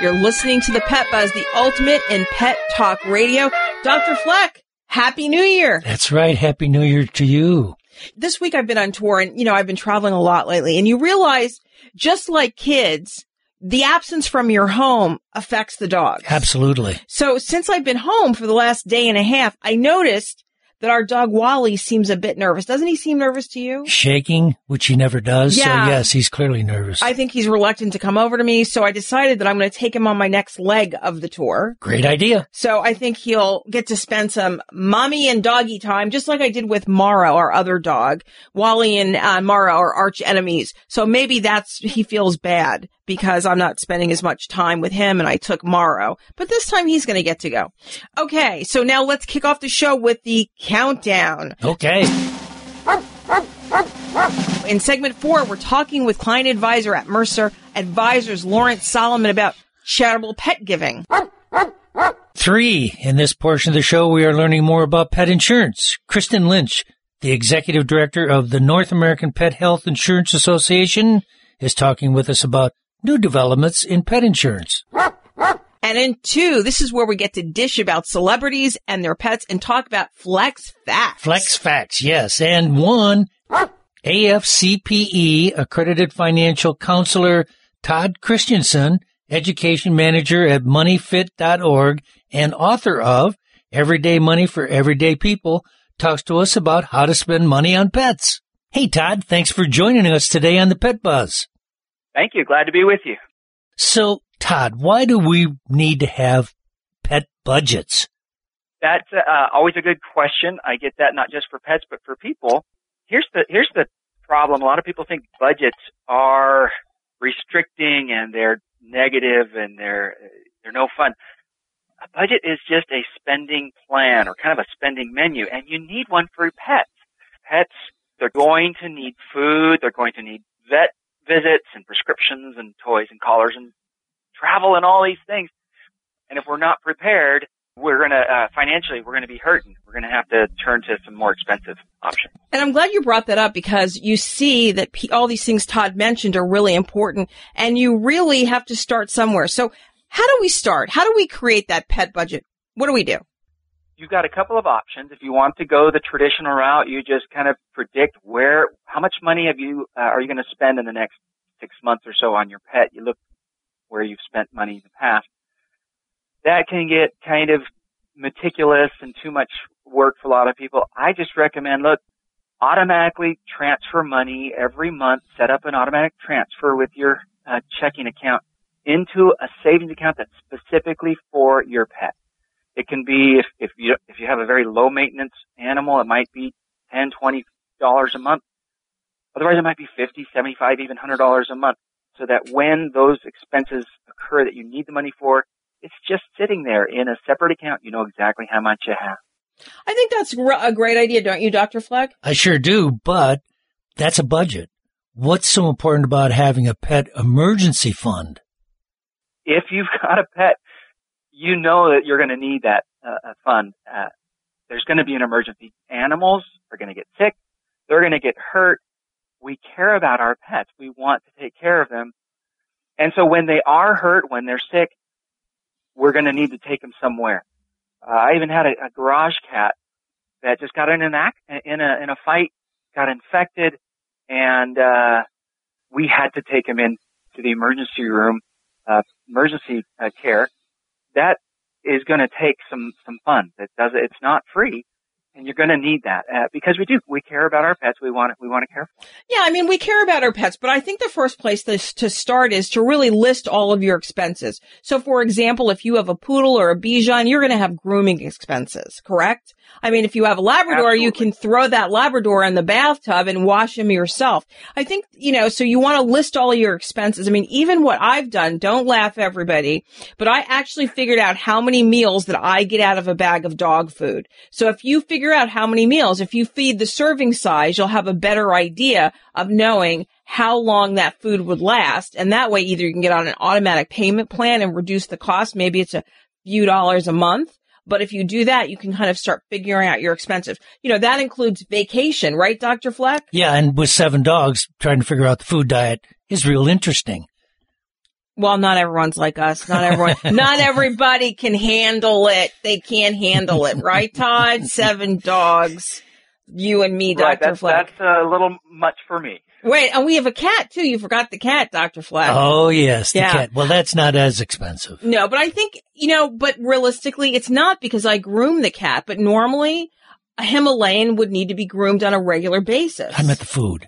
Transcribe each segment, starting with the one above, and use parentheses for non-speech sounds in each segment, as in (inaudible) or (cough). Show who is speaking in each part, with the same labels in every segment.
Speaker 1: You're listening to the Pet Buzz, the ultimate in pet talk radio. Dr. Fleck, Happy New Year.
Speaker 2: That's right. Happy New Year to you.
Speaker 1: This week I've been on tour and, you know, I've been traveling a lot lately and you realize just like kids, the absence from your home affects the dog.
Speaker 2: Absolutely.
Speaker 1: So since I've been home for the last day and a half, I noticed that our dog Wally seems a bit nervous. Doesn't he seem nervous to you?
Speaker 2: Shaking, which he never does. Yeah. So yes, he's clearly nervous.
Speaker 1: I think he's reluctant to come over to me. So I decided that I'm going to take him on my next leg of the tour.
Speaker 2: Great idea.
Speaker 1: So I think he'll get to spend some mommy and doggy time, just like I did with Mara, our other dog. Wally and uh, Mara are arch enemies. So maybe that's, he feels bad because I'm not spending as much time with him and I took Mara. But this time he's going to get to go. Okay. So now let's kick off the show with the countdown.
Speaker 2: Okay.
Speaker 1: In segment four, we're talking with client advisor at Mercer Advisors, Lawrence Solomon about charitable pet giving.
Speaker 2: Three. In this portion of the show, we are learning more about pet insurance. Kristen Lynch, the executive director of the North American Pet Health Insurance Association, is talking with us about new developments in pet insurance.
Speaker 1: And in two, this is where we get to dish about celebrities and their pets and talk about Fleck's facts.
Speaker 2: Fleck's facts, yes. And one, AFCPE accredited financial counselor Todd Christensen, education manager at moneyfit.org and author of Everyday Money for Everyday People, talks to us about how to spend money on pets. Hey Todd, thanks for joining us today on the Pet Buzz.
Speaker 3: Thank you. Glad to be with you.
Speaker 2: So, Todd, why do we need to have pet budgets?
Speaker 3: That's uh, always a good question. I get that not just for pets, but for people. Here's the here's the problem. A lot of people think budgets are restricting and they're negative and they're they're no fun. A budget is just a spending plan or kind of a spending menu, and you need one for pets. Pets, they're going to need food. They're going to need vet visits and prescriptions and toys and collars and travel and all these things. And if we're not prepared, we're going to, uh, financially, we're going to be hurting. We're going to have to turn to some more expensive options.
Speaker 1: And I'm glad you brought that up because you see that all these things Todd mentioned are really important and you really have to start somewhere. So how do we start? How do we create that pet budget? What do we do?
Speaker 3: you've got a couple of options. If you want to go the traditional route, you just kind of predict where, how much money have you, uh, are you going to spend in the next six months or so on your pet? You look where you've spent money in the past. That can get kind of meticulous and too much work for a lot of people. I just recommend, look, automatically transfer money every month, set up an automatic transfer with your uh, checking account into a savings account that's specifically for your pet. It can be if, if you if you have a very low maintenance animal, it might be ten, twenty dollars a month. Otherwise, it might be fifty, seventy-five, even hundred dollars a month. So that when those expenses occur that you need the money for, it's just sitting there in a separate account. You know exactly how much you have.
Speaker 1: I think that's a great idea, don't you, Dr. Fleck?
Speaker 2: I sure do, but that's a budget. What's so important about having a pet emergency fund?
Speaker 3: If you've got a pet you know that you're going to need that uh, fund. Uh, there's going to be an emergency. Animals are going to get sick. They're going to get hurt. We care about our pets. We want to take care of them. And so when they are hurt, when they're sick, we're going to need to take them somewhere. Uh, I even had a, a garage cat that just got in an act, in a, in a fight, got infected, and, uh, we had to take him in to the emergency room, uh, emergency uh, care that is going to take some some fun. That does. It's not free, and you're going to need that uh, because we do. We care about our pets. We want we want to care for. Them.
Speaker 1: Yeah, I mean, we care about our pets, but I think the first place to, to start is to really list all of your expenses. So, for example, if you have a poodle or a Bichon, you're going to have grooming expenses, correct? I mean, if you have a Labrador, you can throw that Labrador in the bathtub and wash him yourself. I think, you know, so you want to list all your expenses. I mean, even what I've done, don't laugh everybody, but I actually figured out how many meals that I get out of a bag of dog food. So if you figure out how many meals, if you feed the serving size, you'll have a better idea of knowing how long that food would last. And that way, either you can get on an automatic payment plan and reduce the cost. Maybe it's a few dollars a month. But if you do that, you can kind of start figuring out your expenses. You know, that includes vacation, right, Dr. Fleck?
Speaker 2: Yeah, and with seven dogs, trying to figure out the food diet is real interesting.
Speaker 1: Well, not everyone's like us. Not everyone, (laughs) not everybody can handle it. They can't handle it, right, Todd? (laughs) Seven dogs. You and me,
Speaker 3: Right,
Speaker 1: Dr.
Speaker 3: that's,
Speaker 1: Fleck.
Speaker 3: that's uh, a little much for me.
Speaker 1: Wait, and we have a cat too. You forgot the cat, Dr. Fleck.
Speaker 2: Oh yes, the
Speaker 1: Yeah.
Speaker 2: cat. Well, that's not as expensive.
Speaker 1: No, but I think, you know, but realistically, it's not because I groom the cat, but normally a Himalayan would need to be groomed on a regular basis.
Speaker 2: I meant the food.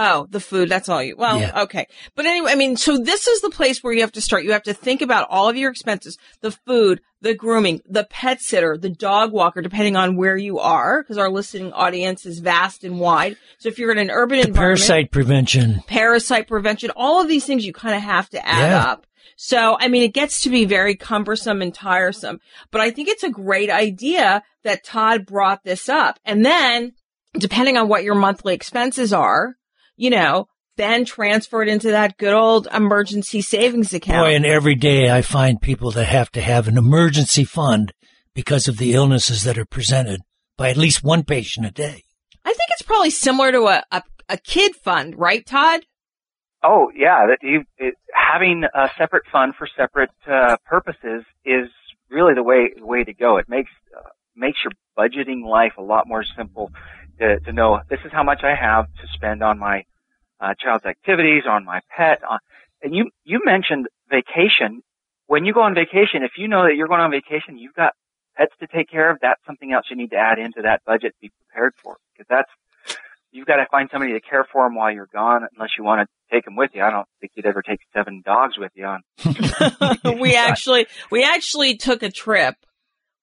Speaker 1: Oh, the food. That's all you. Well,
Speaker 2: Yeah.
Speaker 1: okay. But anyway, I mean, so this is the place where you have to start. You have to think about all of your expenses, the food, the grooming, the pet sitter, the dog walker, depending on where you are, because our listening audience is vast and wide. So if you're in an urban
Speaker 2: The
Speaker 1: environment,
Speaker 2: parasite prevention.
Speaker 1: parasite prevention, all of these things you kind of have to add
Speaker 2: Yeah.
Speaker 1: up. So, I mean, it gets to be very cumbersome and tiresome, but I think it's a great idea that Todd brought this up. And then, depending on what your monthly expenses are, you know, then transfer it into that good old emergency savings account.
Speaker 2: Boy, and every day I find people that have to have an emergency fund because of the illnesses that are presented by at least one patient a day.
Speaker 1: I think it's probably similar to a, a, a kid fund, right, Todd?
Speaker 3: Oh yeah, that you it, having a separate fund for separate uh, purposes is really the way way to go. It makes uh, makes your budgeting life a lot more simple to, to know this is how much I have to spend on my uh, child's activities, on my pet. On, and you you mentioned vacation. When you go on vacation, if you know that you're going on vacation, you've got pets to take care of. That's something else you need to add into that budget. to Be prepared for because that's you've got to find somebody to care for them while you're gone, unless you want to take them with you. I don't think you'd ever take seven dogs with you on. (laughs)
Speaker 1: we actually, we actually took a trip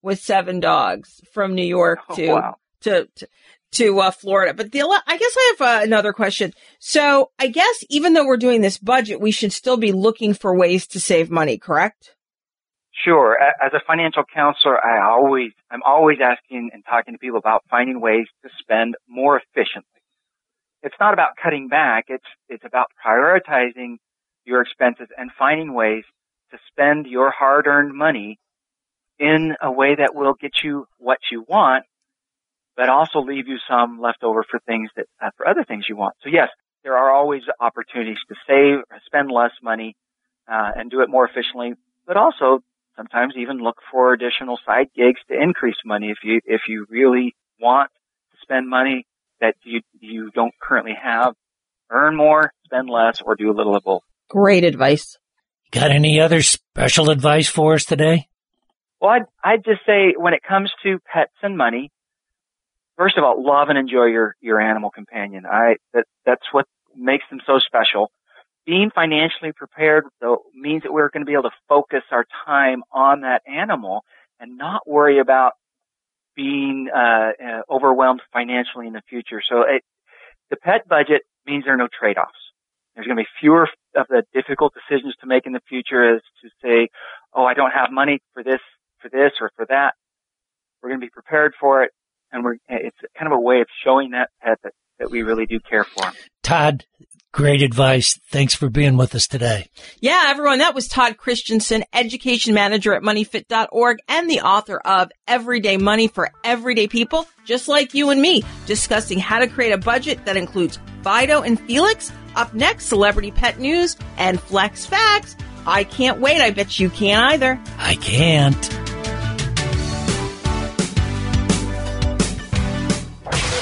Speaker 1: with seven dogs from New York
Speaker 3: Oh,
Speaker 1: to,
Speaker 3: wow.
Speaker 1: to, to, to uh, Florida. But the, I guess I have uh, another question. So I guess even though we're doing this budget, we should still be looking for ways to save money, correct?
Speaker 3: Sure. As a financial counselor, I always, I'm always asking and talking to people about finding ways to spend more efficiently. It's not about cutting back. It's, it's about prioritizing your expenses and finding ways to spend your hard-earned money in a way that will get you what you want, but also leave you some left over for things that, uh, for other things you want. So yes, there are always opportunities to save, spend less money, uh, and do it more efficiently, but also sometimes even look for additional side gigs to increase money if you if you really want to spend money that you you don't currently have. Earn more, spend less, or do a little of both.
Speaker 1: Great advice.
Speaker 2: Got any other special advice for us today?
Speaker 3: Well, I'd, I'd just say when it comes to pets and money, first of all, love and enjoy your, your animal companion. I, that, that's what makes them so special. Being financially prepared though means that we're going to be able to focus our time on that animal and not worry about being uh, uh, overwhelmed financially in the future. So it, the pet budget means there are no trade-offs. There's going to be fewer of the difficult decisions to make in the future as to say, oh, I don't have money for this, for this or for that. We're going to be prepared for it. And we're, eh, it's kind of a way of showing that pet that, that we really do care for him.
Speaker 2: Todd, great advice. Thanks for being with us today.
Speaker 1: Yeah, everyone, that was Todd Christensen, education manager at moneyfit.org and the author of Everyday Money for Everyday People, just like you and me, discussing how to create a budget that includes Fido and Felix. Up next, celebrity pet news and Fleck's facts. I can't wait. I bet you can't either.
Speaker 2: I can't.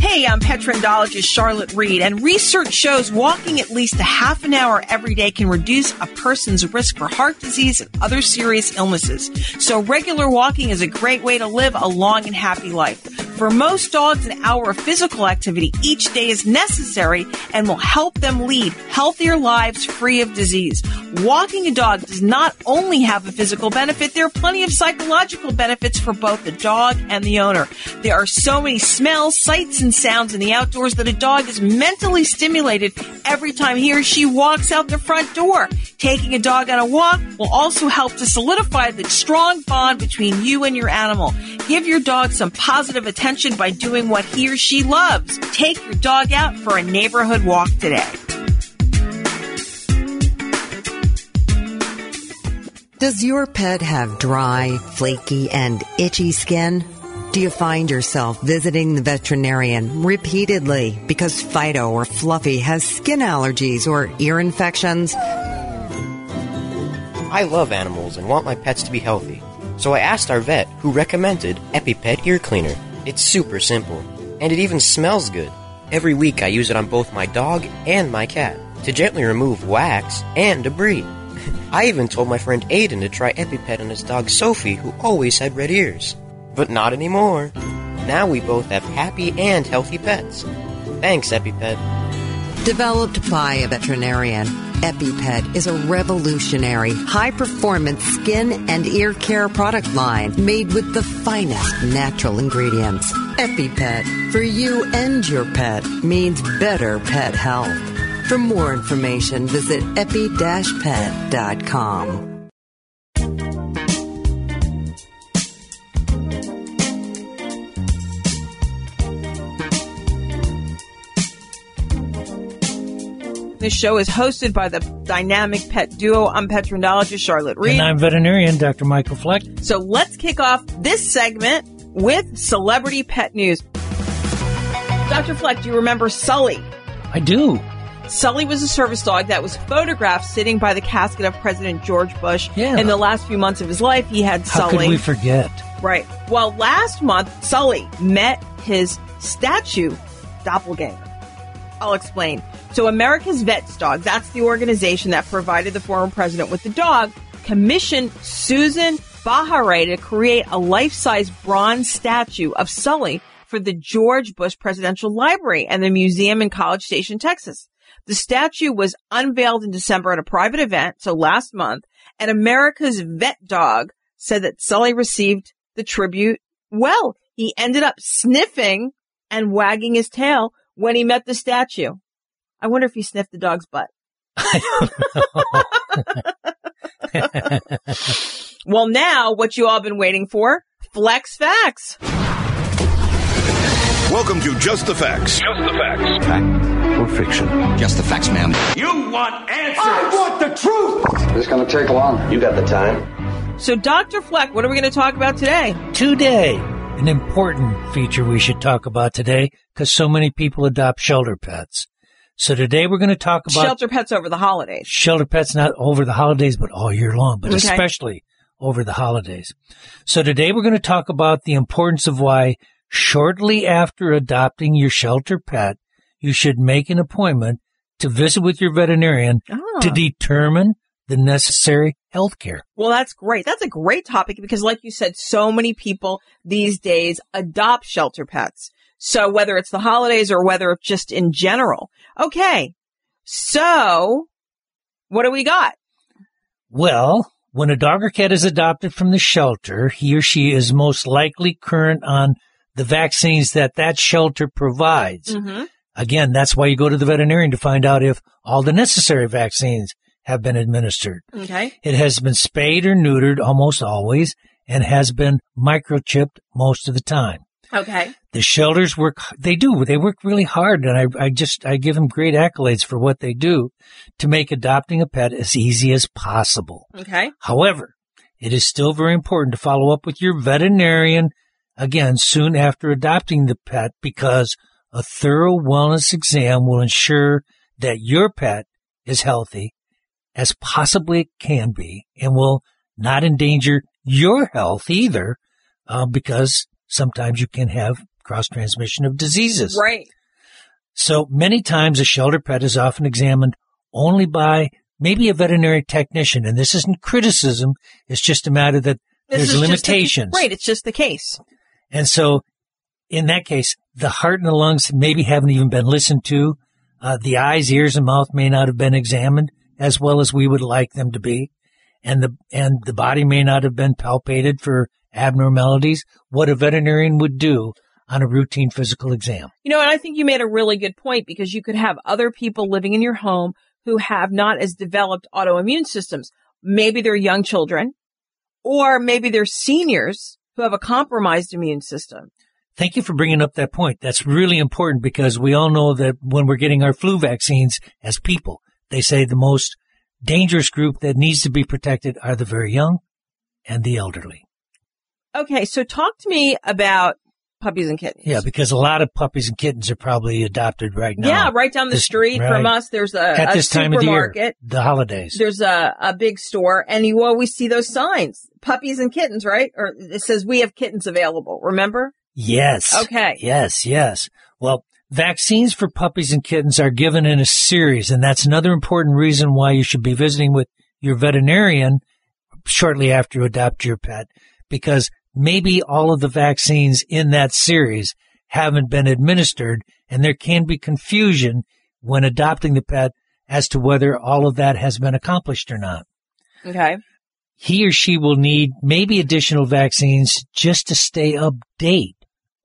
Speaker 1: Hey, I'm pet trendologist Charlotte Reed, and research shows walking at least a half an hour every day can reduce a person's risk for heart disease and other serious illnesses. So regular walking is a great way to live a long and happy life. For most dogs, an hour of physical activity each day is necessary and will help them lead healthier lives free of disease. Walking a dog does not only have a physical benefit, there are plenty of psychological benefits for both the dog and the owner. There are so many smells, sights, and sounds in the outdoors that a dog is mentally stimulated every time he or she walks out the front door. Taking a dog on a walk will also help to solidify the strong bond between you and your animal. Give your dog some positive attention by doing what he or she loves. Take your dog out for a neighborhood walk today.
Speaker 4: Does your pet have dry, flaky, and itchy skin? Do you find yourself visiting the veterinarian repeatedly because Fido or Fluffy has skin allergies or ear infections?
Speaker 5: I love animals and want my pets to be healthy. So I asked our vet who recommended EpiPet Ear Cleaner. It's super simple, and it even smells good. Every week I use it on both my dog and my cat to gently remove wax and debris. (laughs) I even told my friend Aiden to try EpiPet on his dog Sophie, who always had red ears. But not anymore. Now we both have happy and healthy pets. Thanks, EpiPet.
Speaker 4: Developed by a veterinarian, EpiPet is a revolutionary, high performance skin and ear care product line made with the finest natural ingredients. EpiPet, for you and your pet, means better pet health. For more information, visit epi-pet.com.
Speaker 1: This show is hosted by the dynamic pet duo. I'm pet trendologist Charlotte Reed.
Speaker 2: And I'm veterinarian Dr. Michael Fleck.
Speaker 1: So let's kick off this segment with celebrity pet news. Dr. Fleck, do you remember Sully?
Speaker 2: I do.
Speaker 1: Sully was a service dog that was photographed sitting by the casket of President George Bush.
Speaker 2: Yeah.
Speaker 1: In the last few months of his life, he had
Speaker 2: How
Speaker 1: Sully.
Speaker 2: could we forget?
Speaker 1: Right. Well, last month, Sully met his statue doppelganger. I'll explain. So, America's VetDogs, that's the organization that provided the former president with the dog, commissioned Susan Bahary to create a life-size bronze statue of Sully for the George Bush Presidential Library and the museum in College Station, Texas. The statue was unveiled in December at a private event, so last month, and America's Vet Dog said that Sully received the tribute well. He ended up sniffing and wagging his tail when he met the statue. I wonder if he sniffed the dog's butt. (laughs) well, now what you all been waiting for? Fleck's facts.
Speaker 6: Welcome to Just the Facts. Just the Facts.
Speaker 7: Fact or fiction? Just the facts, ma'am.
Speaker 6: You want answers.
Speaker 7: I want the truth. It's going to take long. You got the time.
Speaker 1: So, Dr. Fleck, what are we going to talk about today?
Speaker 2: Today, an important feature we should talk about today because so many people adopt shelter pets. So today we're going to talk about
Speaker 1: Shelter pets over the holidays.
Speaker 2: shelter pets not over the holidays, but all year long, but
Speaker 1: Okay.
Speaker 2: especially over the holidays. So today we're going to talk about the importance of why shortly after adopting your shelter pet, you should make an appointment to visit with your veterinarian
Speaker 1: Ah.
Speaker 2: to determine the necessary health care.
Speaker 1: Well, that's great. That's a great topic because like you said, so many people these days adopt shelter pets. So whether it's the holidays or whether it's just in general. Okay. So what do we got?
Speaker 2: Well, when a dog or cat is adopted from the shelter, he or she is most likely current on the vaccines that that shelter provides.
Speaker 1: Mm-hmm.
Speaker 2: Again, that's why you go to the veterinarian to find out if all the necessary vaccines have been administered.
Speaker 1: Okay.
Speaker 2: It has been spayed or neutered almost always and has been microchipped most of the time.
Speaker 1: Okay.
Speaker 2: The shelters work, they do, they work really hard and I, I just, I give them great accolades for what they do to make adopting a pet as easy as possible.
Speaker 1: Okay.
Speaker 2: However, it is still very important to follow up with your veterinarian again soon after adopting the pet because a thorough wellness exam will ensure that your pet is healthy as possibly it can be and will not endanger your health either uh, because sometimes you can have cross transmission of diseases.
Speaker 1: Right.
Speaker 2: So many times a shelter pet is often examined only by maybe a veterinary technician. And this isn't criticism. It's just a matter that
Speaker 1: This
Speaker 2: there's
Speaker 1: just the-
Speaker 2: limitations.
Speaker 1: right. It's just the case.
Speaker 2: And so in that case, the heart and the lungs maybe haven't even been listened to. Uh, the eyes, ears, and mouth may not have been examined as well as we would like them to be. And the, and the body may not have been palpated for abnormalities, what a veterinarian would do on a routine physical exam.
Speaker 1: You know, and I think you made a really good point because you could have other people living in your home who have not as developed autoimmune systems. Maybe they're young children or maybe they're seniors who have a compromised immune system.
Speaker 2: Thank you for bringing up that point. That's really important because we all know that when we're getting our flu vaccines as people, they say the most dangerous group that needs to be protected are the very young and the elderly.
Speaker 1: Okay. So talk to me about puppies and kittens.
Speaker 2: Yeah, because a lot of puppies and kittens are probably adopted right now.
Speaker 1: Yeah, right down the
Speaker 2: This-
Speaker 1: street
Speaker 2: right.
Speaker 1: from us. There's a,
Speaker 2: At
Speaker 1: a
Speaker 2: this time of the year,
Speaker 1: supermarket.
Speaker 2: the holidays.
Speaker 1: There's a, a big store and you always see those signs, puppies and kittens, right? Or it says we have kittens available. Remember?
Speaker 2: Yes.
Speaker 1: Okay.
Speaker 2: Yes, yes. Well, vaccines for puppies and kittens are given in a series, and that's another important reason why you should be visiting with your veterinarian shortly after you adopt your pet, because maybe all of the vaccines in that series haven't been administered, and there can be confusion when adopting the pet as to whether all of that has been accomplished or not
Speaker 1: Okay.
Speaker 2: he or she will need maybe additional vaccines just to stay update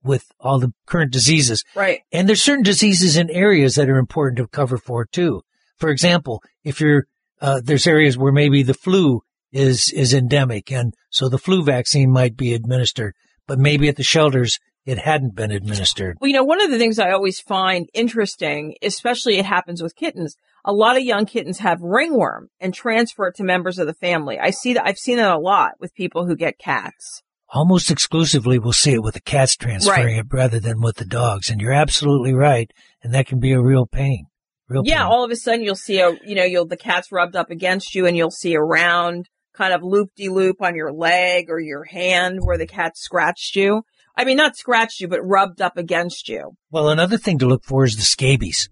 Speaker 2: with all the current diseases.
Speaker 1: Right.
Speaker 2: And there's certain diseases in areas that are important to cover for too. For example, if you're, uh, there's areas where maybe the flu is, is endemic and so the flu vaccine might be administered, but maybe at the shelters it hadn't been administered.
Speaker 1: Well, you know, one of the things I always find interesting, especially it happens with kittens, a lot of young kittens have ringworm and transfer it to members of the family. I see that, I've seen that a lot with people who get cats.
Speaker 2: Almost exclusively we'll see it with the cats transferring it rather than with the dogs. And you're absolutely right. And that can be a real pain. Real
Speaker 1: Yeah,
Speaker 2: pain.
Speaker 1: all of a sudden you'll see a, you know, you'll, the cat's rubbed up against you and you'll see a round kind of loop-de-loop on your leg or your hand where the cat scratched you. I mean, not scratched you, but rubbed up against you.
Speaker 2: Well, another thing to look for is the scabies.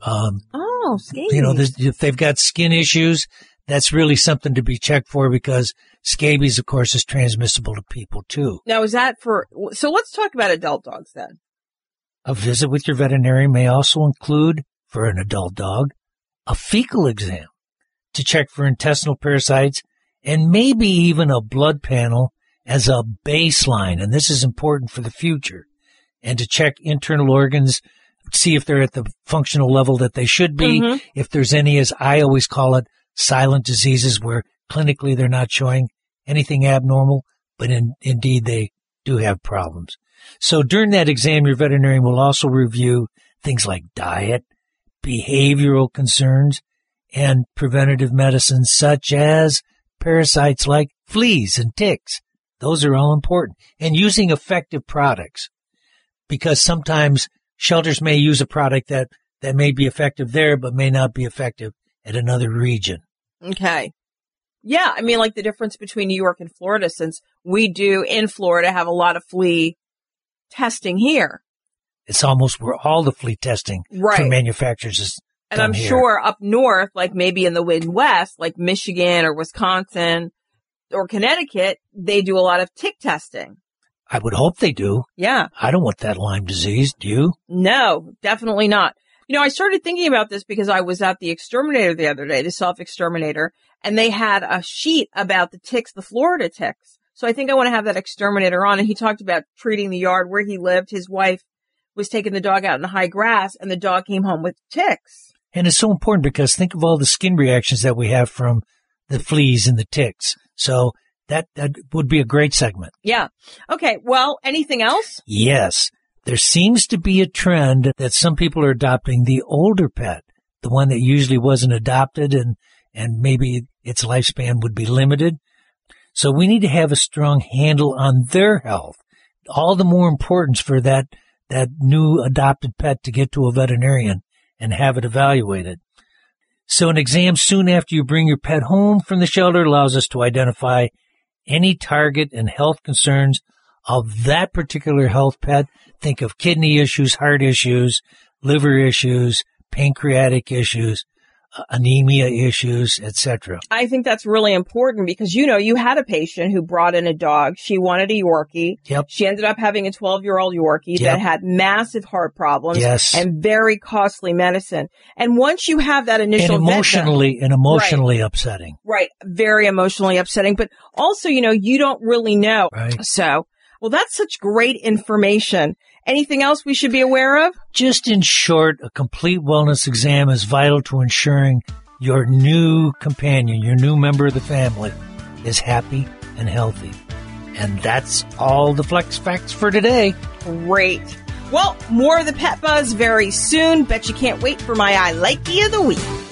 Speaker 2: Um,
Speaker 1: Oh, scabies.
Speaker 2: you know, if they've got skin issues, that's really something to be checked for because scabies, of course, is transmissible to people too.
Speaker 1: Now, is that for, so let's talk about adult dogs then.
Speaker 2: A visit with your veterinarian may also include, for an adult dog, a fecal exam to check for intestinal parasites and maybe even a blood panel as a baseline. And this is important for the future and to check internal organs, see if they're at the functional level that they should be.
Speaker 1: Mhm.
Speaker 2: If there's any, as I always call it, silent diseases where clinically they're not showing anything abnormal, but in, indeed they do have problems. So during that exam, your veterinarian will also review things like diet, behavioral concerns, and preventative medicines such as parasites like fleas and ticks. Those are all important. And using effective products because sometimes shelters may use a product that, that may be effective there, but may not be effective at another region.
Speaker 1: Okay. Yeah, I mean, like the difference between New York and Florida, since we do in Florida have a lot of flea testing here.
Speaker 2: It's almost where all the flea testing for
Speaker 1: Right.
Speaker 2: manufacturers is
Speaker 1: And I'm
Speaker 2: here.
Speaker 1: sure up north, like maybe in the Midwest, like Michigan or Wisconsin or Connecticut, they do a lot of tick testing.
Speaker 2: I would hope they do.
Speaker 1: Yeah.
Speaker 2: I don't want that Lyme disease. Do you?
Speaker 1: No, definitely not. You know, I started thinking about this because I was at the exterminator the other day, the self exterminator, and they had a sheet about the ticks, the Florida ticks. So I think I want to have that exterminator on. And he talked about treating the yard where he lived. His wife was taking the dog out in the high grass and the dog came home with ticks.
Speaker 2: And it's so important because think of all the skin reactions that we have from the fleas and the ticks. So that, that would be a great segment.
Speaker 1: Yeah. Okay. Well, anything else?
Speaker 2: Yes. There seems to be a trend that some people are adopting the older pet, the one that usually wasn't adopted and, and maybe its lifespan would be limited. So we need to have a strong handle on their health. All the more importance for that, that new adopted pet to get to a veterinarian and have it evaluated. So an exam soon after you bring your pet home from the shelter allows us to identify any target and health concerns of that particular health pet. Think of kidney issues, heart issues, liver issues, pancreatic issues, uh, anemia issues, etc.
Speaker 1: I think that's really important because you know you had a patient who brought in a dog. She wanted a Yorkie.
Speaker 2: Yep.
Speaker 1: She ended up having a 12 year old Yorkie
Speaker 2: Yep.
Speaker 1: that had massive heart problems
Speaker 2: Yes.
Speaker 1: and very costly medicine. And once you have that initial
Speaker 2: and emotionally and emotionally upsetting.
Speaker 1: Right. Very emotionally upsetting, but also, you know, you don't really know.
Speaker 2: Right.
Speaker 1: So, well, that's such great information. Anything else we should be aware of?
Speaker 2: Just in short, a complete wellness exam is vital to ensuring your new companion, your new member of the family is happy and healthy. And that's all the Fleck's facts for today.
Speaker 1: Great. Well, more of the pet buzz very soon. Bet you can't wait for my I likey of the week.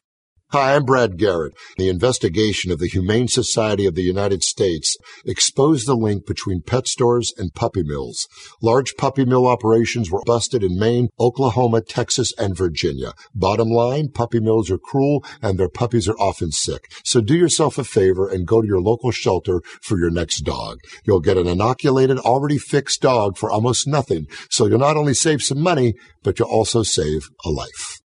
Speaker 8: Hi, I'm Brad Garrett. The investigation of the Humane Society of the United States exposed the link between pet stores and puppy mills. Large puppy mill operations were busted in Maine, Oklahoma, Texas, and Virginia. Bottom line, puppy mills are cruel and their puppies are often sick. So do yourself a favor and go to your local shelter for your next dog. You'll get an inoculated, already fixed dog for almost nothing. So you'll not only save some money, but you'll also save a life.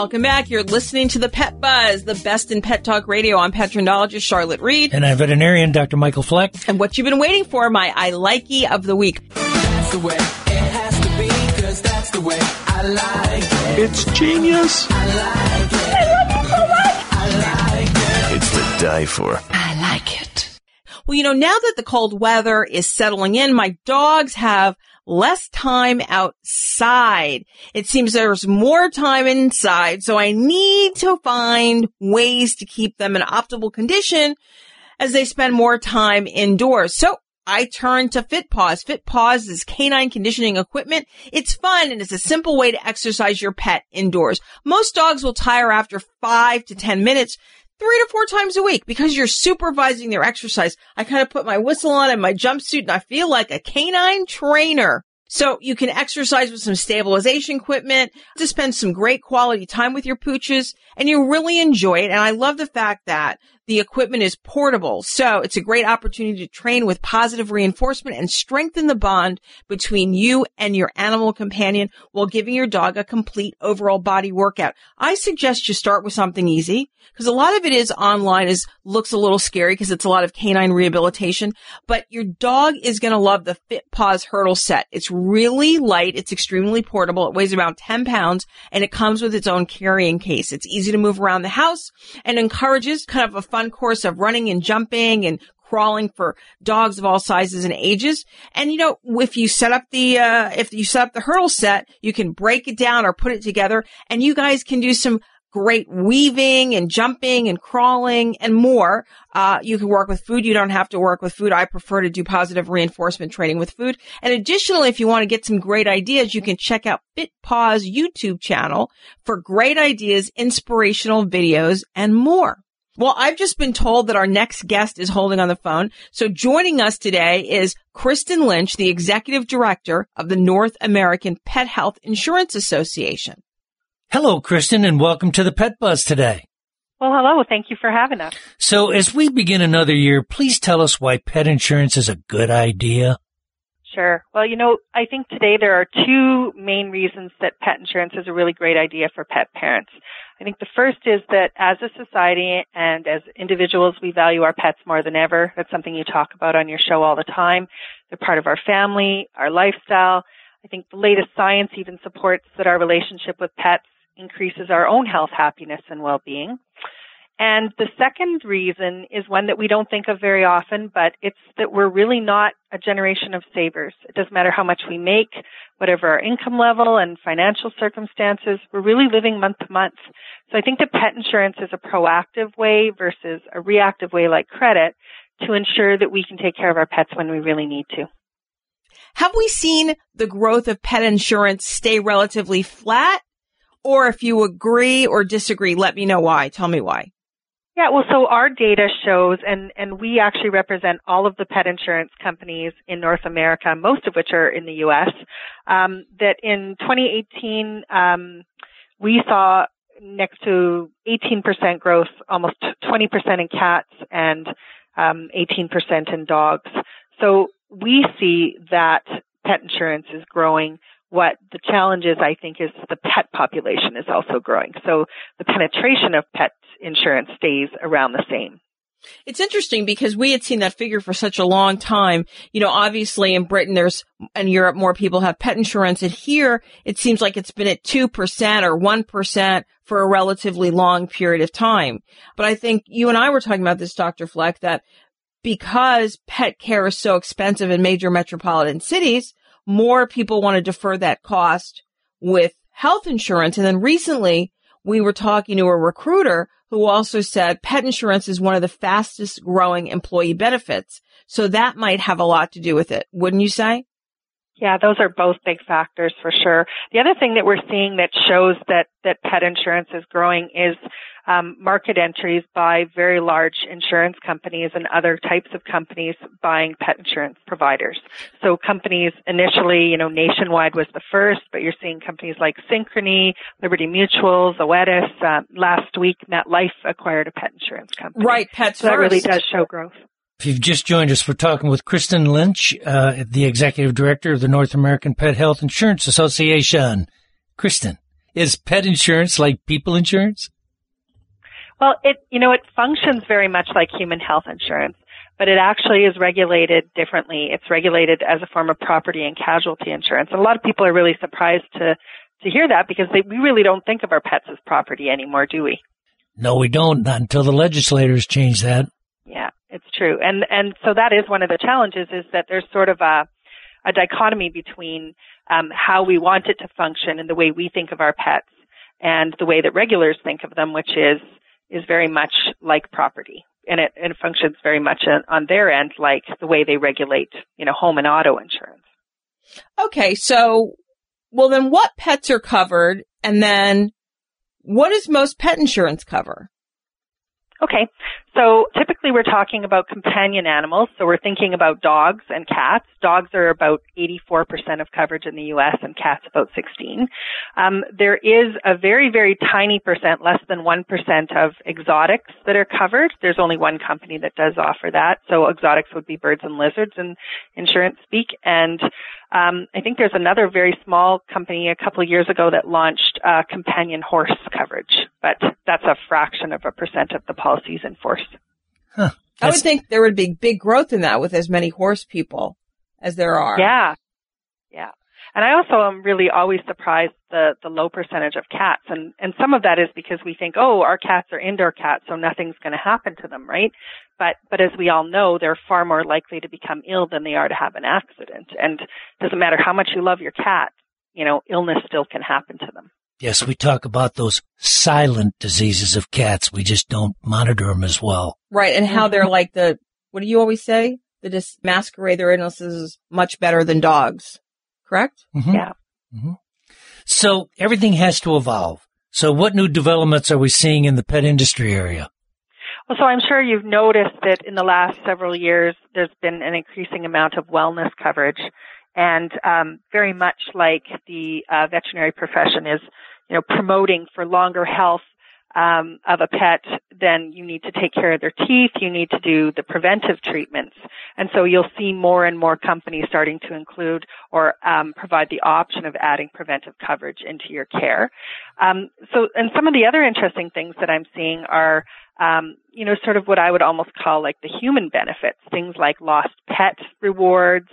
Speaker 1: Welcome back. You're listening to the Pet Buzz, the best in pet talk radio. I'm petrendologist Charlotte Reed.
Speaker 2: And I'm veterinarian Dr. Michael Fleck.
Speaker 1: And what you've been waiting for, my I likey of the week.
Speaker 9: That's the way it has to be, cause that's the way I like it.
Speaker 6: It's genius.
Speaker 9: I like it. I like it.
Speaker 6: It's to die for.
Speaker 1: I like it. Well, you know, now that the cold weather is settling in, my dogs have less time outside. It seems there's more time inside, so I need to find ways to keep them in optimal condition as they spend more time indoors. So I turn to FitPaws. FitPaws is canine conditioning equipment. It's fun and it's a simple way to exercise your pet indoors. Most dogs will tire after five to 10 minutes three to four times a week because you're supervising their exercise. I kind of put my whistle on and my jumpsuit and I feel like a canine trainer. So you can exercise with some stabilization equipment to spend some great quality time with your pooches and you really enjoy it. And I love the fact that the equipment is portable. So it's a great opportunity to train with positive reinforcement and strengthen the bond between you and your animal companion while giving your dog a complete overall body workout. I suggest you start with something easy because a lot of it is online is looks a little scary because it's a lot of canine rehabilitation, but your dog is going to love the FitPaws hurdle set. It's really light. It's extremely portable. It weighs around 10 pounds and it comes with its own carrying case. It's easy to move around the house and encourages kind of a fun course of running and jumping and crawling for dogs of all sizes and ages. And you know, if you set up the, uh, if you set up the hurdle set, you can break it down or put it together and you guys can do some great weaving and jumping and crawling and more. Uh, you can work with food. You don't have to work with food. I prefer to do positive reinforcement training with food. And additionally, if you want to get some great ideas, you can check out FitPaws YouTube channel for great ideas, inspirational videos, and more. Well, I've just been told that our next guest is holding on the phone. So joining us today is Kristen Lynch, the executive director of the North American Pet Health Insurance Association.
Speaker 2: Hello, Kristen, and welcome to the Pet Buzz today.
Speaker 10: Well, hello. Thank you for having us.
Speaker 2: So, as we begin another year, please tell us why pet insurance is a good idea.
Speaker 10: Sure. Well, you know, I think today there are two main reasons that pet insurance is a really great idea for pet parents. I think the first is that as a society and as individuals, we value our pets more than ever. That's something you talk about on your show all the time. They're part of our family, our lifestyle. I think the latest science even supports that our relationship with pets increases our own health, happiness, and well-being. And the second reason is one that we don't think of very often, but it's that we're really not a generation of savers. It doesn't matter how much we make, whatever our income level and financial circumstances, we're really living month to month. So I think that pet insurance is a proactive way versus a reactive way like credit to ensure that we can take care of our pets when we really need to.
Speaker 1: Have we seen the growth of pet insurance stay relatively flat? Or if you agree or disagree, let me know why. Tell me why.
Speaker 10: Yeah, well, so our data shows, and, and we actually represent all of the pet insurance companies in North America, most of which are in the U.S., um, that in 2018, um, we saw next to 18% growth, almost 20% in cats and um, 18% in dogs. So we see that pet insurance is growing what the challenge is, I think, is the pet population is also growing. So the penetration of pet insurance stays around the same.
Speaker 1: It's interesting because we had seen that figure for such a long time. You know, obviously in Britain, there's, and Europe, more people have pet insurance. And here, it seems like it's been at 2% or 1% for a relatively long period of time. But I think you and I were talking about this, Dr. Fleck, that because pet care is so expensive in major metropolitan cities, more people want to defer that cost with health insurance. And then recently we were talking to a recruiter who also said pet insurance is one of the fastest growing employee benefits. So that might have a lot to do with it, wouldn't you say?
Speaker 10: Yeah, those are both big factors for sure. The other thing that we're seeing that shows that, that pet insurance is growing is um, market entries by very large insurance companies and other types of companies buying pet insurance providers. So companies initially, you know, Nationwide was the first, but you're seeing companies like Synchrony, Liberty Mutual, Zoetis. Uh, last week, MetLife acquired a pet insurance company.
Speaker 1: Right, pets
Speaker 10: so that really does show growth.
Speaker 2: If you've just joined us, we're talking with Kristen Lynch, uh, the executive director of the North American Pet Health Insurance Association. Kristen, is pet insurance like people insurance?
Speaker 10: Well, it, you know, it functions very much like human health insurance, but it actually is regulated differently. It's regulated as a form of property and casualty insurance. And a lot of people are really surprised to, to hear that because they, we really don't think of our pets as property anymore, do we?
Speaker 2: No, we don't, not until the legislators change that.
Speaker 10: Yeah, true. And, and so that is one of the challenges is that there's sort of a, a dichotomy between um, how we want it to function and the way we think of our pets and the way that regulars think of them, which is is very much like property. And it, and it functions very much on, on their end like the way they regulate, you know, home and auto insurance.
Speaker 1: Okay, so, well then what pets are covered and then what does most pet insurance cover?
Speaker 10: Okay. So typically we're talking about companion animals. So we're thinking about dogs and cats. Dogs are about 84% of coverage in the U.S. and cats about 16. Um, there is a very, very tiny percent, less than 1% of exotics that are covered. There's only one company that does offer that. So exotics would be birds and lizards in insurance speak. And um, I think there's another very small company a couple of years ago that launched uh, companion horse coverage, but that's a fraction of a percent of the policies in force.
Speaker 2: Huh.
Speaker 1: I would think there would be big growth in that with as many horse people as there are.
Speaker 10: Yeah. Yeah. And I also am really always surprised the, the low percentage of cats. And, and some of that is because we think, oh, our cats are indoor cats, so nothing's going to happen to them, right? But, but as we all know, they're far more likely to become ill than they are to have an accident. And it doesn't matter how much you love your cat, you know, illness still can happen to them.
Speaker 2: Yes, we talk about those silent diseases of cats. We just don't monitor them as well.
Speaker 1: Right, and how they're mm-hmm. like the, what do you always say? The just masquerade their illnesses much better than dogs. Correct?
Speaker 2: Mhm.
Speaker 10: Yeah.
Speaker 2: Mhm. So everything has to evolve. So what new developments are we seeing in the pet industry area?
Speaker 10: Well, so I'm sure you've noticed that in the last several years, there's been an increasing amount of wellness coverage. And um, very much like the uh, veterinary profession is, you know, promoting for longer health um, of a pet, then you need to take care of their teeth. You need to do the preventive treatments, and so you'll see more and more companies starting to include or um, provide the option of adding preventive coverage into your care. Um, so, and some of the other interesting things that I'm seeing are, um, you know, sort of what I would almost call like the human benefits, things like lost pet rewards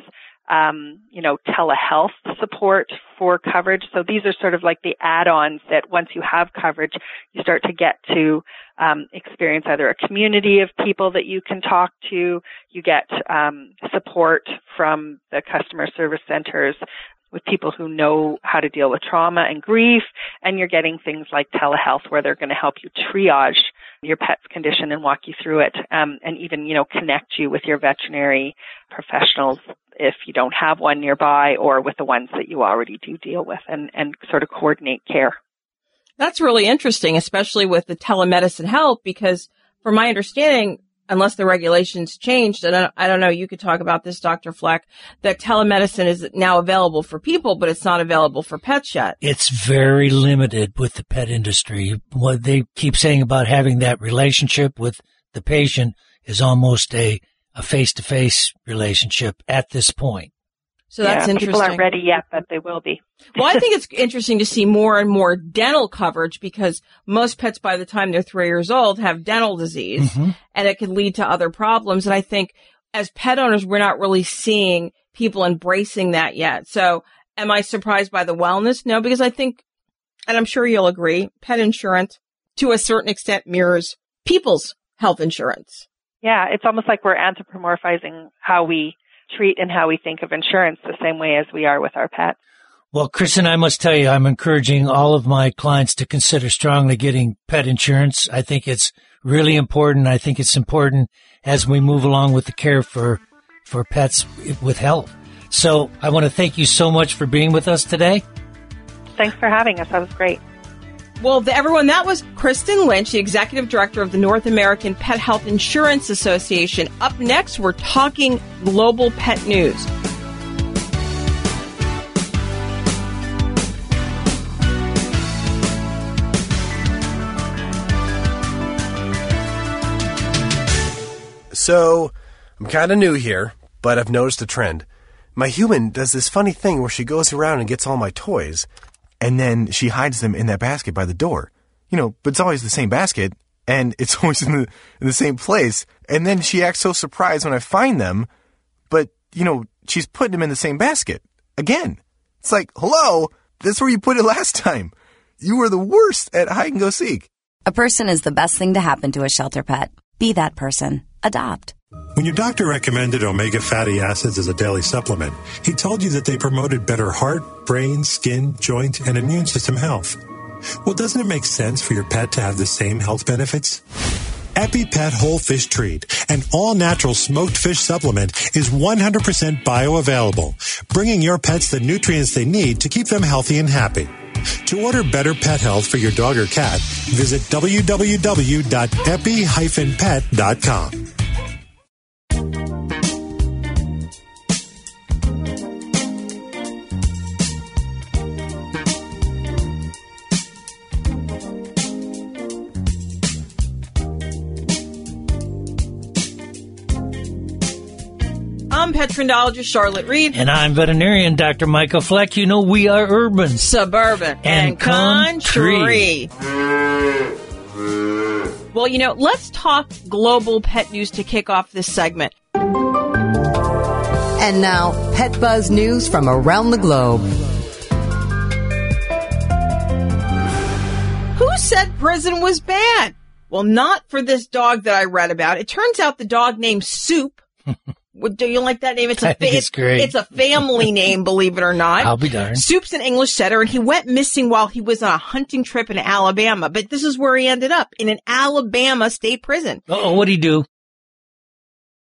Speaker 10: um, you know, telehealth support for coverage. So these are sort of like the add-ons that once you have coverage, you start to get to um, experience either a community of people that you can talk to. You get um, support from the customer service centers with people who know how to deal with trauma and grief, and you're getting things like telehealth where they're going to help you triage your pet's condition and walk you through it, um, and even you know connect you with your veterinary professionals if you don't have one nearby, or with the ones that you already do deal with, and and sort of coordinate care.
Speaker 1: That's really interesting, especially with the telemedicine help, because from my understanding, unless the regulations changed, and I, I don't know, you could talk about this, Dr. Fleck, that telemedicine is now available for people, but it's not available for pets yet.
Speaker 2: It's very limited with the pet industry. What they keep saying about having that relationship with the patient is almost a, a face-to-face relationship at this point.
Speaker 1: So that's
Speaker 10: yeah,
Speaker 1: interesting.
Speaker 10: People aren't ready yet, but they will be.
Speaker 1: well, I think (laughs) it's interesting to see more and more dental coverage because most pets by the time they're three years old have dental disease
Speaker 2: Mhm.
Speaker 1: and it can lead to other problems. And I think as pet owners, we're not really seeing people embracing that yet. So am I surprised by the wellness? No, because I think, and I'm sure you'll agree, pet insurance to a certain extent mirrors people's health insurance.
Speaker 10: Yeah, it's almost like we're anthropomorphizing how we treat and how we think of insurance the same way as we are with our pets.
Speaker 2: Well, Kristen, I must tell you, I'm encouraging all of my clients to consider strongly getting pet insurance. I think it's really important. I think it's important as we move along with the care for, for pets with health. So I want to thank you so much for being with us today.
Speaker 10: Thanks for having us. That was great.
Speaker 1: Well, the, everyone, that was Kristen Lynch, the executive director of the North American Pet Health Insurance Association. Up next, we're talking global pet news.
Speaker 11: So, I'm kind of new here, but I've noticed a trend. My human does this funny thing where she goes around and gets all my toys, and then she hides them in that basket by the door. You know, but it's always the same basket, and it's (laughs) always in the, in the same place. And then she acts so surprised when I find them, but, you know, she's putting them in the same basket. Again. It's like, hello, that's where you put it last time. You were the worst at hide and go seek.
Speaker 12: A person is the best thing to happen to a shelter pet. Be that person. Adopt.
Speaker 13: When your doctor recommended omega fatty acids as a daily supplement, he told you that they promoted better heart, brain, skin, joint, and immune system health. Well, doesn't it make sense for your pet to have the same health benefits? EpiPet Whole Fish Treat, an all natural smoked fish supplement, is 100% bioavailable, bringing your pets the nutrients they need to keep them healthy and happy. To order better pet health for your dog or cat, visit www.epi-pet.com.
Speaker 1: I'm pet trendologist Charlotte Reed.
Speaker 2: And I'm veterinarian Dr. Michael Fleck. You know, we are urban,
Speaker 1: suburban,
Speaker 2: and, country.
Speaker 1: Well, you know, let's talk global pet news to kick off this segment.
Speaker 4: And now, Pet Buzz news from around the globe.
Speaker 1: Who said prison was bad? Well, not for this dog that I read about. It turns out the dog named Soup. (laughs) Do you like that name? It's a (laughs)
Speaker 2: think it's great.
Speaker 1: It's a family (laughs) name, believe it or not.
Speaker 2: I'll be darned.
Speaker 1: Soup's an English setter, and he went missing while he was on a hunting trip in Alabama. But this is where he ended up in an Alabama state prison.
Speaker 2: Oh, what'd he do?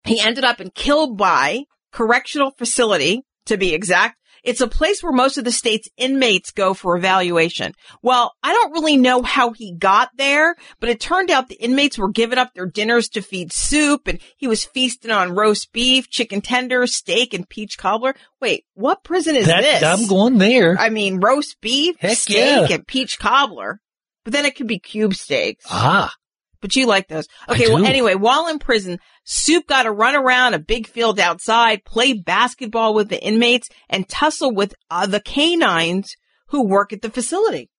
Speaker 1: He ended up in Kilby Correctional Facility, to be exact, It's a place where most of the state's inmates go for evaluation. Well, I don't really know how he got there, but it turned out the inmates were giving up their dinners to feed soup and he was feasting on roast beef, chicken tenders, steak, and peach cobbler. Wait, what prison is
Speaker 2: That-
Speaker 1: this?
Speaker 2: I'm going there.
Speaker 1: I mean, roast beef,
Speaker 2: Heck
Speaker 1: steak,
Speaker 2: yeah.
Speaker 1: and peach cobbler. But then it could be cube steaks.
Speaker 2: Ah.
Speaker 1: But you like those. Okay, well, anyway, while in prison, Soup got to run around a big field outside, play basketball with the inmates, and tussle with uh, the canines who work at the facility.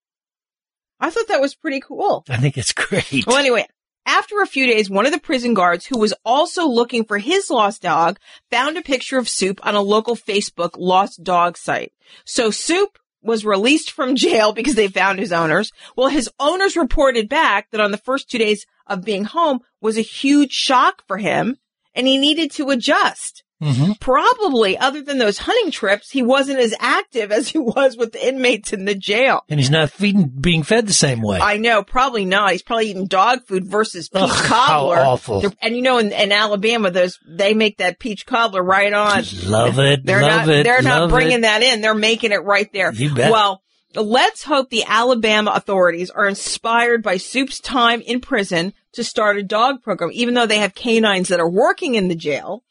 Speaker 1: I thought that was pretty cool.
Speaker 2: I think it's great.
Speaker 1: Well, anyway, after a few days, one of the prison guards who was also looking for his lost dog found a picture of Soup on a local Facebook lost dog site. So Soup was released from jail because they found his owners. Well, his owners reported back that on the first two days of being home was a huge shock for him and he needed to adjust.
Speaker 2: Mm-hmm.
Speaker 1: Probably other than those hunting trips, he wasn't as active as he was with the inmates in the jail.
Speaker 2: And he's not feeding, being fed the same way.
Speaker 1: I know, probably not. He's probably eating dog food versus peach
Speaker 2: Ugh, how
Speaker 1: cobbler.
Speaker 2: awful.
Speaker 1: They're- And you know, in, in Alabama, those they make that peach cobbler right on.
Speaker 2: Love it.
Speaker 1: They're
Speaker 2: love
Speaker 1: not.
Speaker 2: it.
Speaker 1: They're not bringing
Speaker 2: it.
Speaker 1: that in. They're making it right there.
Speaker 2: You bet.
Speaker 1: Well, let's hope the Alabama authorities are inspired by Soup's time in prison to start a dog program, even though they have canines that are working in the jail.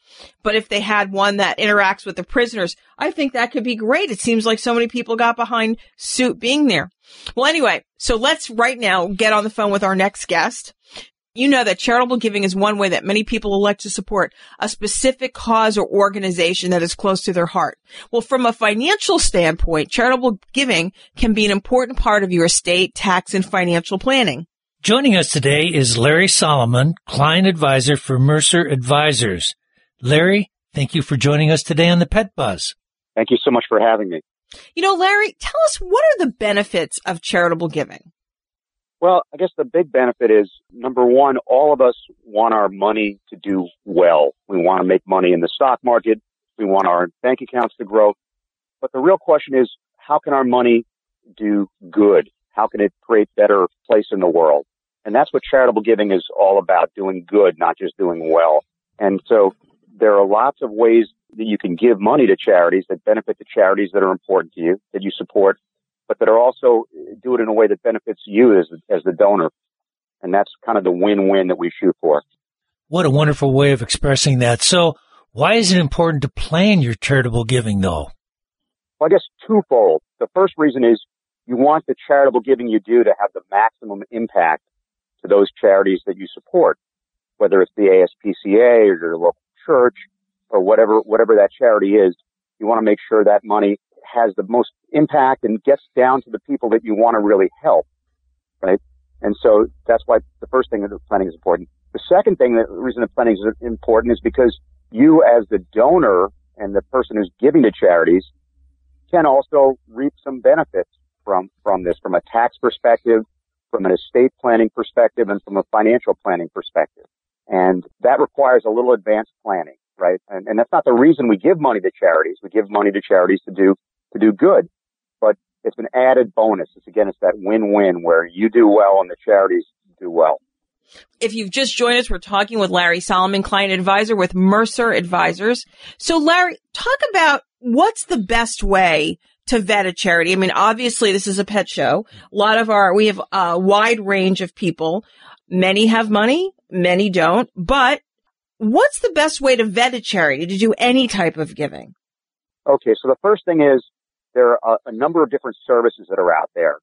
Speaker 1: But if they had one that interacts with the prisoners, I think that could be great. It seems like so many people got behind Soup being there. Well, anyway, so let's right now get on the phone with our next guest. You know that charitable giving is one way that many people elect to support a specific cause or organization that is close to their heart. Well, from a financial standpoint, charitable giving can be an important part of your estate, tax, and financial planning.
Speaker 2: Joining us today is Larry Solomon, client advisor for Mercer Advisors. Larry, thank you for joining us today on the Pet Buzz.
Speaker 14: Thank you so much for having me.
Speaker 1: You know, Larry, tell us what are the benefits of charitable giving?
Speaker 14: Well, I guess the big benefit is number one, all of us want our money to do well. We want to make money in the stock market. We want our bank accounts to grow. But the real question is, how can our money do good? How can it create better place in the world? And that's what charitable giving is all about, doing good, not just doing well. And so there are lots of ways that you can give money to charities that benefit the charities that are important to you, that you support, but that are also uh, do it in a way that benefits you as, as the donor. And that's kind of the win-win that we shoot for.
Speaker 2: What a wonderful way of expressing that. So, why is it important to plan your charitable giving, though?
Speaker 14: Well, I guess twofold. The first reason is you want the charitable giving you do to have the maximum impact to those charities that you support, whether it's the ASPCA or your local church or whatever, whatever that charity is. You want to make sure that money has the most impact and gets down to the people that you want to really help, right? And so that's why the first thing that planning is important. The second thing that the reason the planning is important is because you as the donor and the person who's giving to charities can also reap some benefits from, from this, from a tax perspective, from an estate planning perspective, and from a financial planning perspective. And that requires a little advanced planning, right? And, and that's not the reason we give money to charities. We give money to charities to do, to do good, but it's an added bonus. It's again, it's that win-win where you do well and the charities do well.
Speaker 1: If you've just joined us, we're talking with Larry Solomon, client advisor with Mercer Advisors. So Larry, talk about what's the best way to vet a charity. I mean, obviously this is a pet show. A lot of our, we have a wide range of people. Many have money, many don't, but what's the best way to vet a charity to do any type of giving?
Speaker 14: Okay, so the first thing is there are a, a number of different services that are out there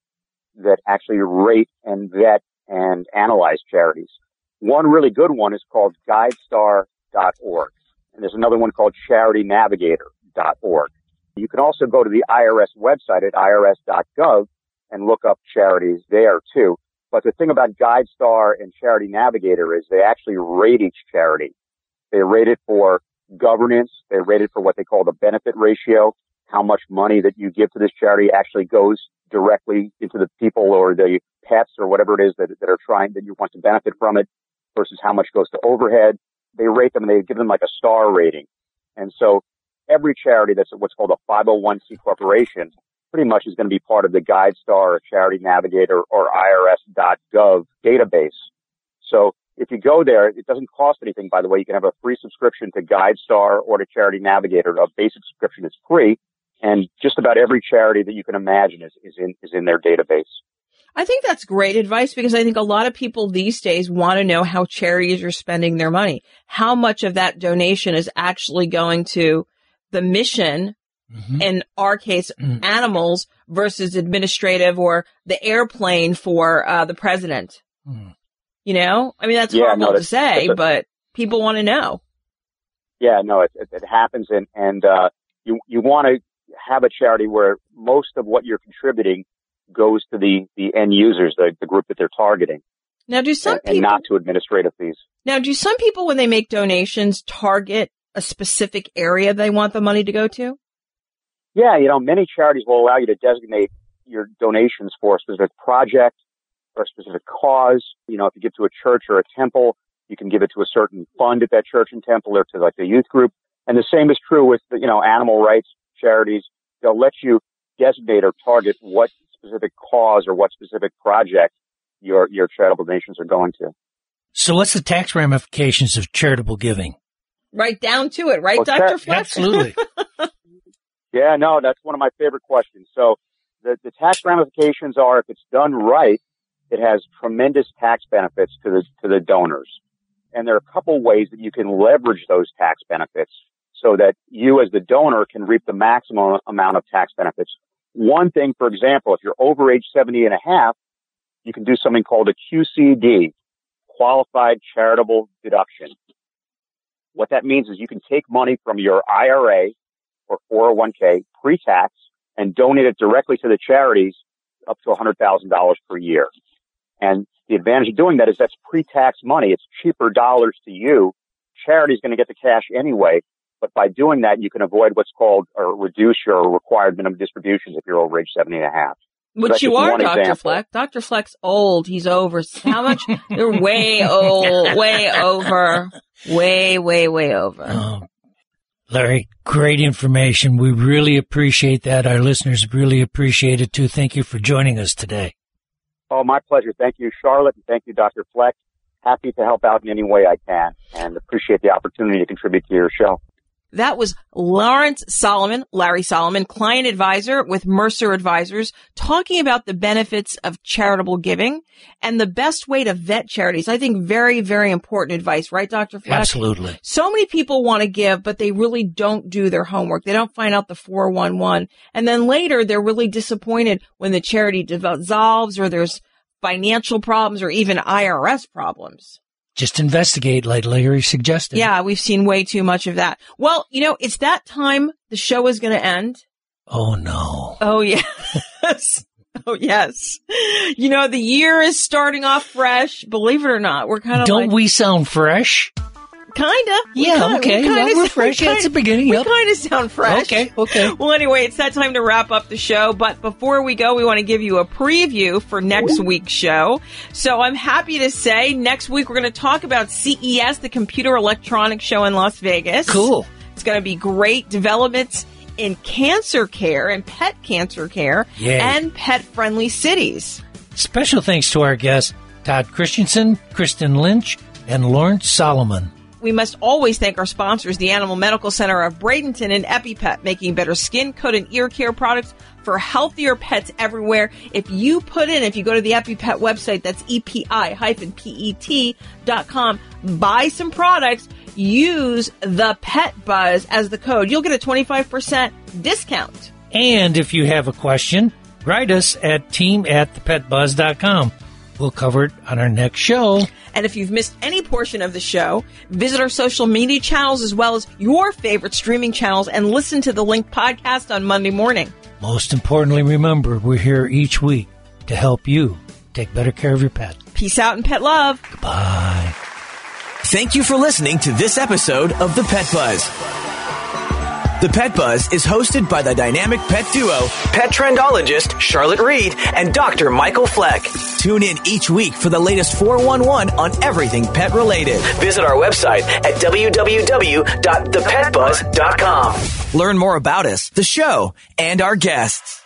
Speaker 14: that actually rate and vet and analyze charities. One really good one is called GuideStar.org, and there's another one called CharityNavigator.org. You can also go to the IRS website at irs.gov and look up charities there too. But the thing about GuideStar and Charity Navigator is they actually rate each charity. They rate it for governance. They rate it for what they call the benefit ratio, how much money that you give to this charity actually goes directly into the people or the pets or whatever it is that, that are trying, that you want to benefit from it versus how much goes to overhead. They rate them and they give them like a star rating. And so every charity that's what's called a 501c corporation pretty much is going to be part of the GuideStar or Charity Navigator or IRS.gov database. So if you go there, it doesn't cost anything, by the way. You can have a free subscription to GuideStar or to Charity Navigator. A basic subscription is free. and just about every charity that you can imagine is, is in is in their database.
Speaker 1: I think that's great advice because I think a lot of people these days want to know how charities are spending their money. How much of that donation is actually going to the mission,
Speaker 2: Mm-hmm.
Speaker 1: in our case, animals versus administrative or the airplane for uh, the president. You know, I mean, that's
Speaker 14: Yeah,
Speaker 1: horrible
Speaker 14: no,
Speaker 1: to say,
Speaker 14: a-
Speaker 1: but people want to know.
Speaker 14: Yeah, no, it, it, it happens, and and uh, you you want to have a charity where most of what you're contributing goes to the the end users, the the group that they're targeting,
Speaker 1: Now, do some
Speaker 14: and, and
Speaker 1: people
Speaker 14: not to administrative fees.
Speaker 1: now do some people when they make donations target a specific area they want the money to go to?
Speaker 14: Yeah, you know, many charities will allow you to designate your donations for a specific project or a specific cause. You know, if you give to a church or a temple, you can give it to a certain fund at that church and temple or to like the youth group. And the same is true with, you know, animal rights charities. They'll let you designate or target what specific cause or what specific project your, your charitable donations are going to.
Speaker 2: So, what's the tax ramifications of charitable giving?
Speaker 1: Right down to it, right,
Speaker 14: Well,
Speaker 1: Dr.
Speaker 14: char-
Speaker 1: Flex?
Speaker 2: Absolutely. (laughs)
Speaker 14: Yeah, no, that's one of my favorite questions. So the, the tax ramifications are if it's done right, it has tremendous tax benefits to the, to the donors. And there are a couple ways that you can leverage those tax benefits so that you as the donor can reap the maximum amount of tax benefits. One thing, for example, if you're over age 70 and a half, you can do something called a QCD, qualified charitable deduction. What that means is you can take money from your IRA or 401k pre-tax and donate it directly to the charities up to $100,000 per year. And the advantage of doing that is that's pre-tax money. It's cheaper dollars to you. Charity's going to get the cash anyway. But by doing that, you can avoid what's called or reduce your required minimum distributions if you're over age 70 and a half.
Speaker 1: Which
Speaker 14: that's
Speaker 1: you are, Dr.
Speaker 14: example.
Speaker 1: Fleck. Dr. Fleck's old. He's over. How much? (laughs) You're way old, way over, way, way, way over.
Speaker 2: Oh, Larry, great information. We really appreciate that. Our listeners really appreciate it too. Thank you for joining us today.
Speaker 14: Oh, my pleasure. Thank you, Charlotte, and thank you, Dr. Fleck. Happy to help out in any way I can and appreciate the opportunity to contribute to your show.
Speaker 1: That was Lawrence Solomon, Larry Solomon, client advisor with Mercer Advisors, talking about the benefits of charitable giving and the best way to vet charities. I think very, very important advice, right, Dr. Fleck?
Speaker 2: Absolutely.
Speaker 1: So many people want to give, but they really don't do their homework. They don't find out the 411. And then later they're really disappointed when the charity dissolves or there's financial problems or even IRS problems.
Speaker 2: Just investigate, like Larry suggested.
Speaker 1: Yeah, we've seen way too much of that. Well, you know, it's that time the show is going to end.
Speaker 2: Oh no.
Speaker 1: Oh, yes. (laughs) oh, yes. You know, the year is starting off fresh. Believe it or not, we're kind of
Speaker 2: Don't
Speaker 1: like,
Speaker 2: we sound fresh?
Speaker 1: Kinda.
Speaker 2: Yeah, okay.
Speaker 1: we kinda
Speaker 2: Well, we're fresh.
Speaker 1: we kinda-
Speaker 2: the beginning,
Speaker 1: We
Speaker 2: yep.
Speaker 1: kind of sound fresh.
Speaker 2: Okay, okay.
Speaker 1: Well, anyway, it's that time to wrap up the show. But before we go, we want to give you a preview for next week's show. So I'm happy to say next week we're going to talk about CES, the Computer Electronics Show in Las Vegas.
Speaker 2: Cool.
Speaker 1: It's going to be great developments in cancer care and pet cancer care
Speaker 2: Yay.
Speaker 1: and pet friendly cities.
Speaker 2: Special thanks to our guests, Todd Christensen, Kristen Lynch, and Lawrence Solomon.
Speaker 1: We must always thank our sponsors, the Animal Medical Center of Bradenton and EpiPet, making better skin, coat, and ear care products for healthier pets everywhere. If you put in, if you go to the EpiPet website, that's E epi-pet dot com, buy some products, use the Pet Buzz as the code. You'll get a 25% discount.
Speaker 2: And if you have a question, write us at team at thepetbuzz.com. We'll cover it on our next show.
Speaker 1: And if you've missed any portion of the show, visit our social media channels as well as your favorite streaming channels and listen to the Link podcast on Monday morning.
Speaker 2: Most importantly, remember, we're here each week to help you take better care of your pet.
Speaker 1: Peace out and pet love.
Speaker 2: Goodbye.
Speaker 15: Thank you for listening to this episode of The Pet Buzz. The Pet Buzz is hosted by the dynamic pet duo, pet trendologist Charlotte Reed and Dr. Michael Fleck. Tune in each week for the latest 411 on everything pet related. Visit our website at www.thepetbuzz.com. Learn more about us, the show, and our guests.